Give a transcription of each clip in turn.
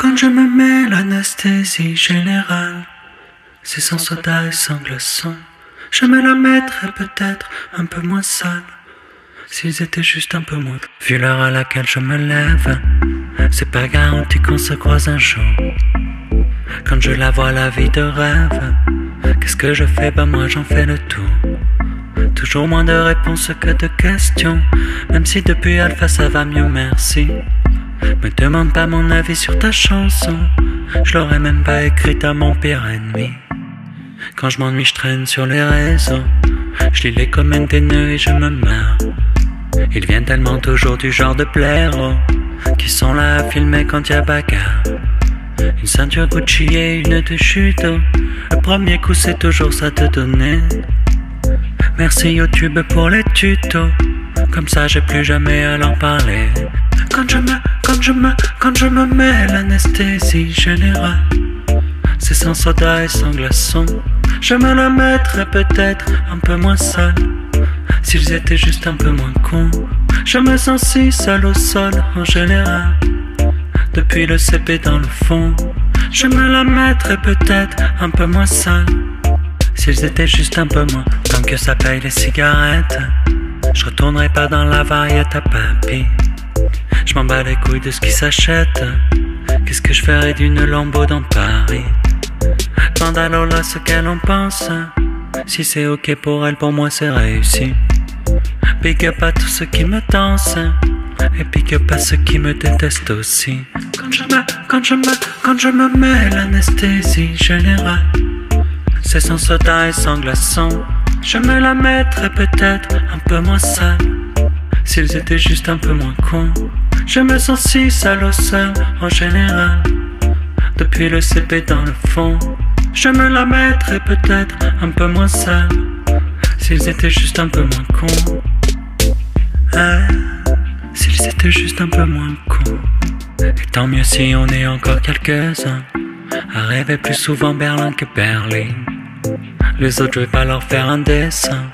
Quand je me mets l'anesthésie générale, c'est sans soda et sans glaçon. Je me la mettrais peut-être un peu moins sale, s'ils étaient juste un peu moins. Vu l'heure à laquelle je me lève, c'est pas garanti qu'on se croise un jour. Quand je la vois la vie de rêve, qu'est-ce que je fais? Bah moi j'en fais le tour. Toujours moins de réponses que de questions, même si depuis Alpha ça va mieux, merci. Me demande pas mon avis sur ta chanson, je l'aurais même pas écrite à mon pire ennemi. Quand je m'ennuie, je traîne sur les réseaux, je lis les commentaires et je me meurs. Ils viennent tellement toujours du genre de plaire qui sont là à filmer quand y a bagarre. Une ceinture Gucci et une de judo. Le premier coup, c'est toujours ça te donner. Merci YouTube pour les tutos. Comme ça, j'ai plus jamais à l'en parler. Quand je me, quand je me, quand je me mets l'anesthésie générale, c'est sans soda et sans glaçon. Je me la mettrais peut-être un peu moins sale. S'ils étaient juste un peu moins cons. Je me sens si seul au sol en général. Depuis le CP dans le fond, je me la mettrais peut-être un peu moins sale. S'ils étaient juste un peu moins, tant que ça paye les cigarettes, je retournerai pas dans la variette à papy. Je m'en bats les couilles de ce qui s'achète. Qu'est-ce que je ferais d'une lambeau dans Paris? Demande à Lola ce qu'elle en pense. Si c'est ok pour elle, pour moi c'est réussi. Big up à tous ceux qui me dansent. Et big up à ceux qui me détestent aussi. Quand je me, quand je me, quand je me mets l'anesthésie générale. C'est sans soda et sans glaçon. Je me la mettrais peut-être un peu moins sale. S'ils étaient juste un peu moins cons. Je me sens si sale au sol en général. Depuis le CP dans le fond. Je me la mettrais peut-être un peu moins sale. S'ils étaient juste un peu moins cons. Ah, s'ils étaient juste un peu moins cons. Et tant mieux si on est encore quelques-uns. À rêver plus souvent Berlin que Berlin. Les autres, je vais pas leur faire un dessin.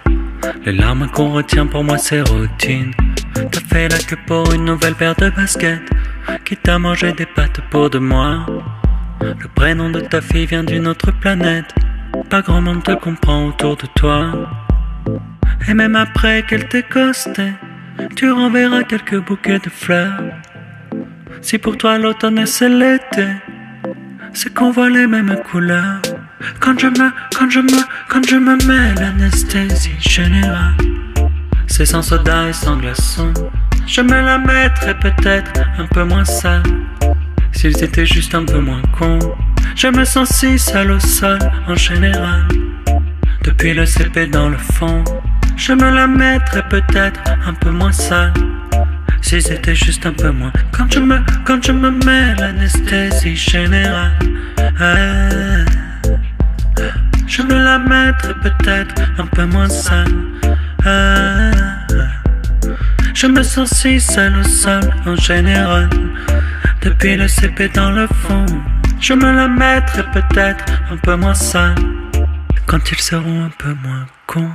Les larmes qu'on retient pour moi, c'est routine. La queue pour une nouvelle paire de baskets. Qui t'a mangé des pâtes pour deux mois. Le prénom de ta fille vient d'une autre planète. Pas grand monde te comprend autour de toi. Et même après qu'elle t'ait costé, tu renverras quelques bouquets de fleurs. Si pour toi l'automne et c'est l'été, c'est qu'on voit les mêmes couleurs. Quand je me, quand je me, quand je me mets l'anesthésie générale, c'est sans soda et sans glaçon. Je me la mettrais peut-être un peu moins sale. S'ils étaient juste un peu moins cons. Je me sens si sale au sol en général. Depuis le CP dans le fond, je me la mettrais peut-être un peu moins sale. S'ils étaient juste un peu moins. Quand je me, quand je me mets l'anesthésie générale. je me la mettrais peut-être un peu moins sale. Je me sens si sale au sol en général. Depuis le CP dans le fond, je me la mettrais peut-être un peu moins sale. Quand ils seront un peu moins cons.